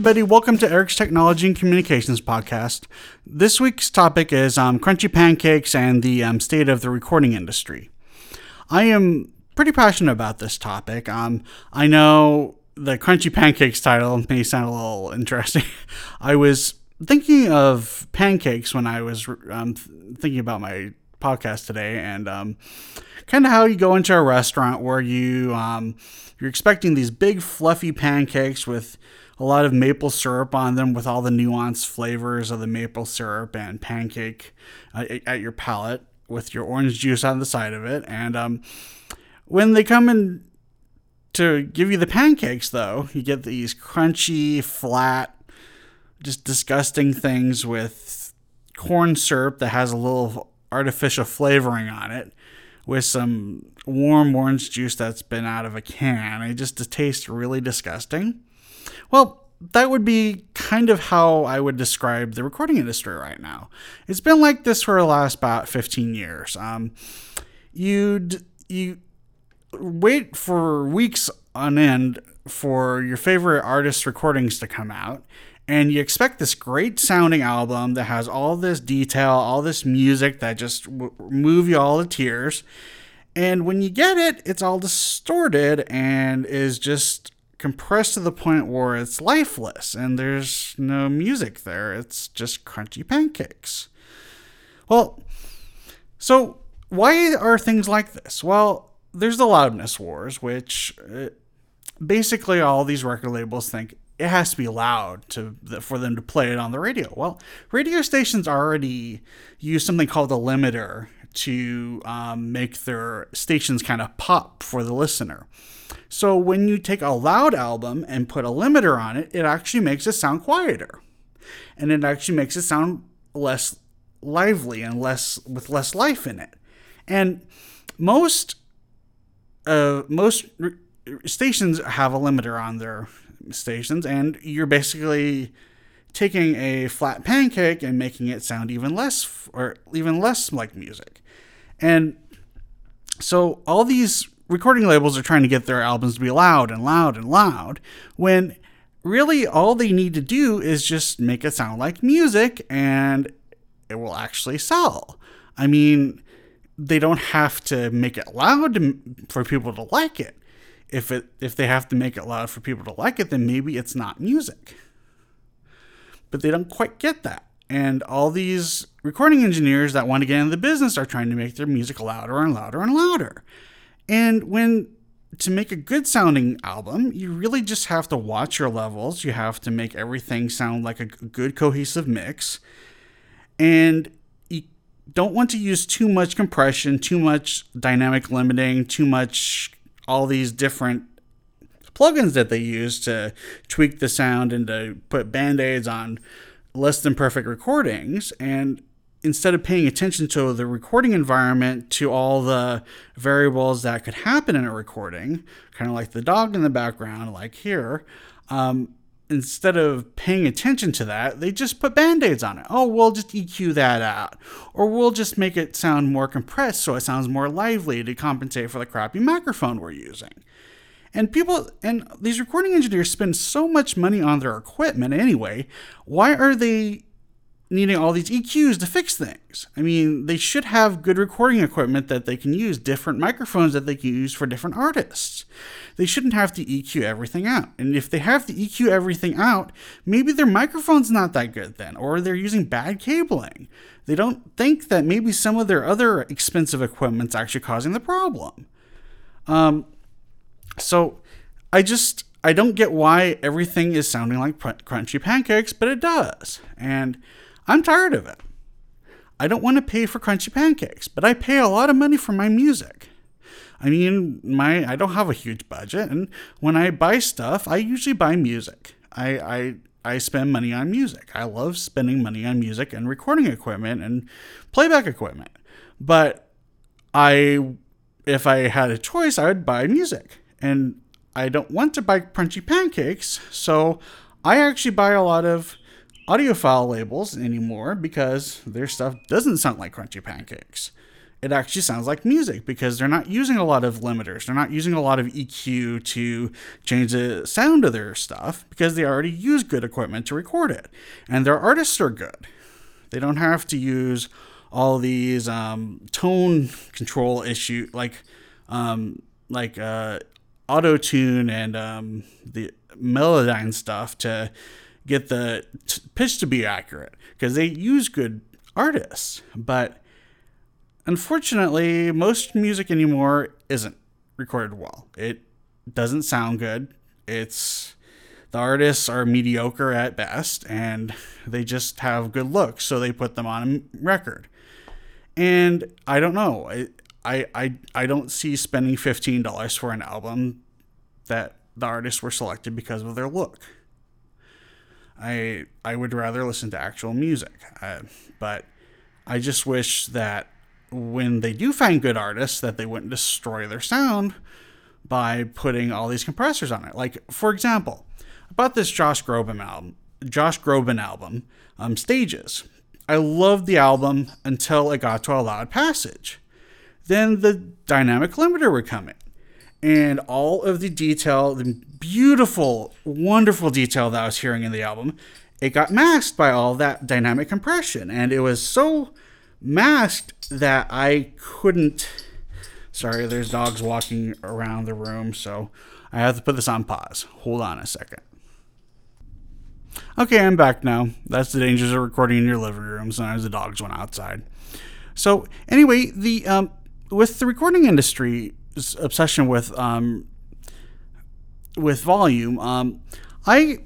everybody. Welcome to Eric's Technology and Communications Podcast. This week's topic is um, crunchy pancakes and the um, state of the recording industry. I am pretty passionate about this topic. Um, I know the crunchy pancakes title may sound a little interesting. I was thinking of pancakes when I was um, thinking about my podcast today, and um, kind of how you go into a restaurant where you um, you're expecting these big fluffy pancakes with a lot of maple syrup on them, with all the nuanced flavors of the maple syrup and pancake uh, at your palate, with your orange juice on the side of it, and um, when they come in to give you the pancakes, though, you get these crunchy, flat, just disgusting things with corn syrup that has a little artificial flavoring on it with some warm orange juice that's been out of a can. It just tastes really disgusting. Well, that would be kind of how I would describe the recording industry right now. It's been like this for the last about 15 years. Um, you'd you wait for weeks on end for your favorite artist's recordings to come out and you expect this great sounding album that has all this detail, all this music that just w- move you all to tears. And when you get it, it's all distorted and is just compressed to the point where it's lifeless and there's no music there. It's just crunchy pancakes. Well, so why are things like this? Well, there's the loudness wars, which uh, basically all these record labels think it has to be loud to for them to play it on the radio. Well, radio stations already use something called a limiter to um, make their stations kind of pop for the listener. So when you take a loud album and put a limiter on it, it actually makes it sound quieter, and it actually makes it sound less lively and less with less life in it. And most uh, most stations have a limiter on their stations, and you're basically taking a flat pancake and making it sound even less or even less like music. And so all these recording labels are trying to get their albums to be loud and loud and loud when really all they need to do is just make it sound like music and it will actually sell. I mean, they don't have to make it loud for people to like it if it if they have to make it loud for people to like it, then maybe it's not music. But they don't quite get that. And all these recording engineers that want to get into the business are trying to make their music louder and louder and louder. And when to make a good sounding album, you really just have to watch your levels. You have to make everything sound like a good cohesive mix. And you don't want to use too much compression, too much dynamic limiting, too much all these different plugins that they use to tweak the sound and to put band-aids on less than perfect recordings and instead of paying attention to the recording environment to all the variables that could happen in a recording kind of like the dog in the background like here um, instead of paying attention to that, they just put band aids on it. Oh, we'll just EQ that out. Or we'll just make it sound more compressed so it sounds more lively to compensate for the crappy microphone we're using. And people, and these recording engineers spend so much money on their equipment anyway. Why are they needing all these EQs to fix things. I mean, they should have good recording equipment that they can use, different microphones that they can use for different artists. They shouldn't have to EQ everything out. And if they have to EQ everything out, maybe their microphone's not that good then, or they're using bad cabling. They don't think that maybe some of their other expensive equipment's actually causing the problem. Um, so I just I don't get why everything is sounding like crunchy pancakes, but it does. And I'm tired of it. I don't want to pay for crunchy pancakes, but I pay a lot of money for my music. I mean, my I don't have a huge budget, and when I buy stuff, I usually buy music. I I I spend money on music. I love spending money on music and recording equipment and playback equipment. But I if I had a choice, I would buy music. And I don't want to buy crunchy pancakes, so I actually buy a lot of audiophile labels anymore because their stuff doesn't sound like crunchy pancakes. it actually sounds like music because they're not using a lot of limiters. They're not using a lot of EQ to change the sound of their stuff because they already use good equipment to record it. And their artists are good. They don't have to use all these um, tone control issue like um, like uh, auto tune and um, the Melodyne stuff to get the t- pitch to be accurate because they use good artists. But unfortunately, most music anymore isn't recorded well. It doesn't sound good. It's the artists are mediocre at best and they just have good looks, so they put them on a record. And I don't know. I I I don't see spending fifteen dollars for an album that the artists were selected because of their look. I I would rather listen to actual music, uh, but I just wish that when they do find good artists, that they wouldn't destroy their sound by putting all these compressors on it. Like for example, about this Josh Groban album, Josh Groban album, um, Stages. I loved the album until it got to a loud passage. Then the dynamic limiter would come in. And all of the detail, the beautiful, wonderful detail that I was hearing in the album, it got masked by all that dynamic compression. And it was so masked that I couldn't. Sorry, there's dogs walking around the room, so I have to put this on pause. Hold on a second. Okay, I'm back now. That's the dangers of recording in your living room. Sometimes the dogs went outside. So anyway, the um, with the recording industry's obsession with um, with volume, um, I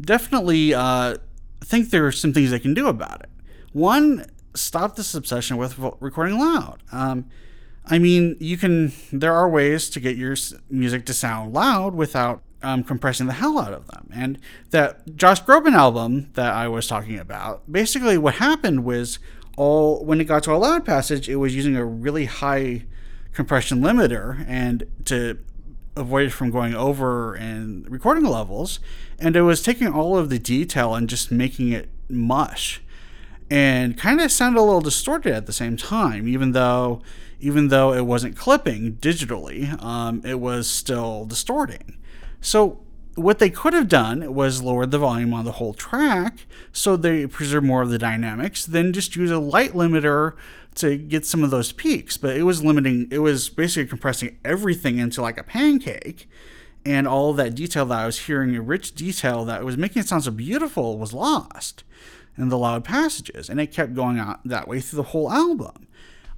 definitely uh, think there are some things they can do about it. One, stop this obsession with recording loud. Um, I mean, you can. There are ways to get your music to sound loud without um, compressing the hell out of them. And that Josh Groban album that I was talking about, basically what happened was all when it got to a loud passage, it was using a really high compression limiter and to avoid it from going over and recording levels. And it was taking all of the detail and just making it mush. And kind of sounded a little distorted at the same time, even though even though it wasn't clipping digitally, um, it was still distorting. So what they could have done was lowered the volume on the whole track so they preserve more of the dynamics, then just use a light limiter to get some of those peaks. But it was limiting, it was basically compressing everything into like a pancake. And all that detail that I was hearing, a rich detail that was making it sound so beautiful, was lost in the loud passages. And it kept going on that way through the whole album.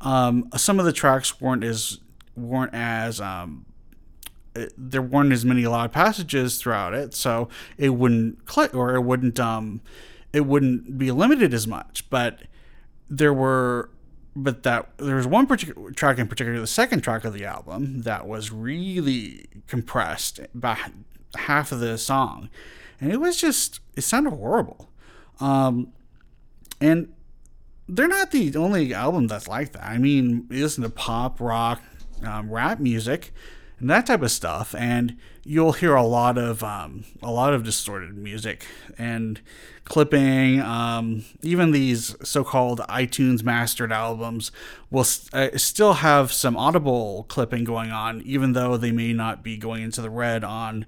Um, some of the tracks weren't as weren't as um, there weren't as many loud passages throughout it, so it wouldn't click or it wouldn't um it wouldn't be limited as much. But there were but that there was one particular track in particular, the second track of the album, that was really compressed by half of the song, and it was just it sounded horrible. Um, and they're not the only album that's like that. I mean, you listen to pop, rock, um, rap music and that type of stuff. And you'll hear a lot of um, a lot of distorted music and clipping. Um, even these so-called iTunes mastered albums will st- uh, still have some audible clipping going on, even though they may not be going into the red on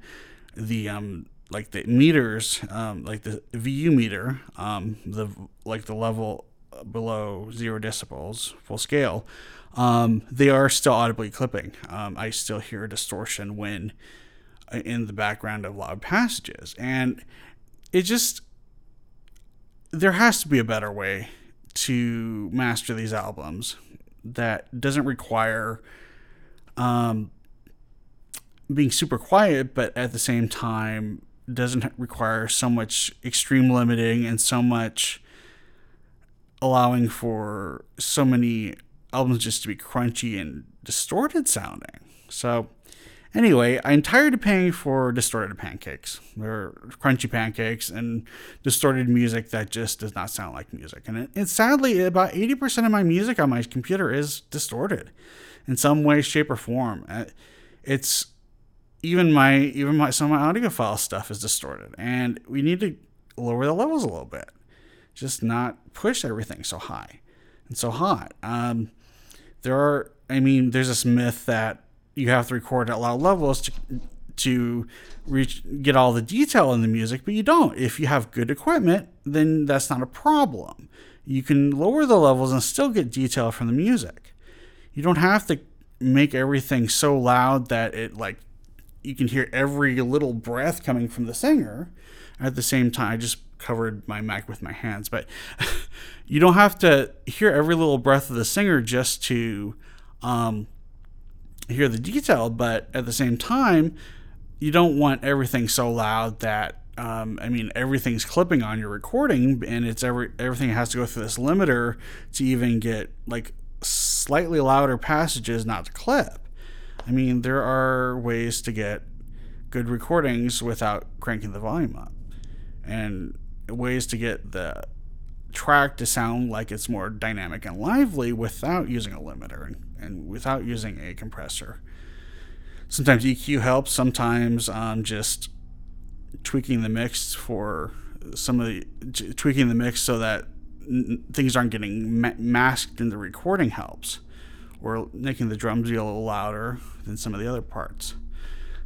the um, like the meters, um, like the VU meter, um, the like the level below zero decibels full scale um, they are still audibly clipping. Um, I still hear distortion when uh, in the background of loud passages, and it just there has to be a better way to master these albums that doesn't require um, being super quiet, but at the same time doesn't require so much extreme limiting and so much allowing for so many albums just to be crunchy and distorted sounding. So, anyway, I'm tired of paying for distorted pancakes or crunchy pancakes and distorted music that just does not sound like music. And it, sadly, about 80% of my music on my computer is distorted in some way, shape, or form. Uh, it's even my even my some of my audiophile stuff is distorted, and we need to lower the levels a little bit, just not push everything so high and so hot. Um, there are, I mean, there's this myth that you have to record at loud levels to to reach get all the detail in the music, but you don't. If you have good equipment, then that's not a problem. You can lower the levels and still get detail from the music. You don't have to make everything so loud that it like you can hear every little breath coming from the singer at the same time. Just covered my mic with my hands, but you don't have to hear every little breath of the singer just to um, hear the detail. But at the same time, you don't want everything so loud that um, I mean everything's clipping on your recording, and it's every everything has to go through this limiter to even get like slightly louder passages not to clip. I mean, there are ways to get good recordings without cranking the volume up, and ways to get the track to sound like it's more dynamic and lively without using a limiter and, and without using a compressor. Sometimes EQ helps, sometimes um, just tweaking the mix for some of the tweaking the mix so that n- things aren't getting ma- masked in the recording helps or making the drums be a little louder than some of the other parts.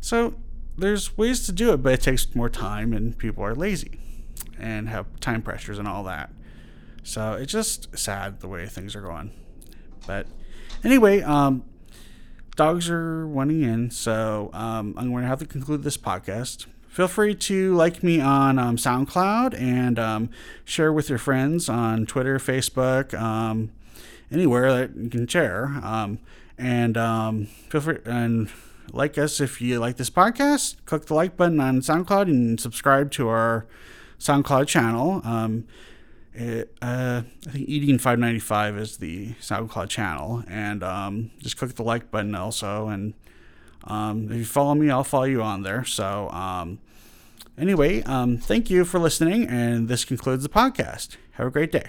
So there's ways to do it, but it takes more time and people are lazy and have time pressures and all that. So it's just sad the way things are going. But anyway, um, dogs are running in, so um, I'm going to have to conclude this podcast. Feel free to like me on um, SoundCloud and um, share with your friends on Twitter, Facebook, um, anywhere that you can share. Um, and feel free and like us if you like this podcast. Click the like button on SoundCloud and subscribe to our SoundCloud channel. Um, it, uh, I think Eating 595 is the SoundCloud channel, and um, just click the like button also. And um, if you follow me, I'll follow you on there. So, um, anyway, um, thank you for listening, and this concludes the podcast. Have a great day.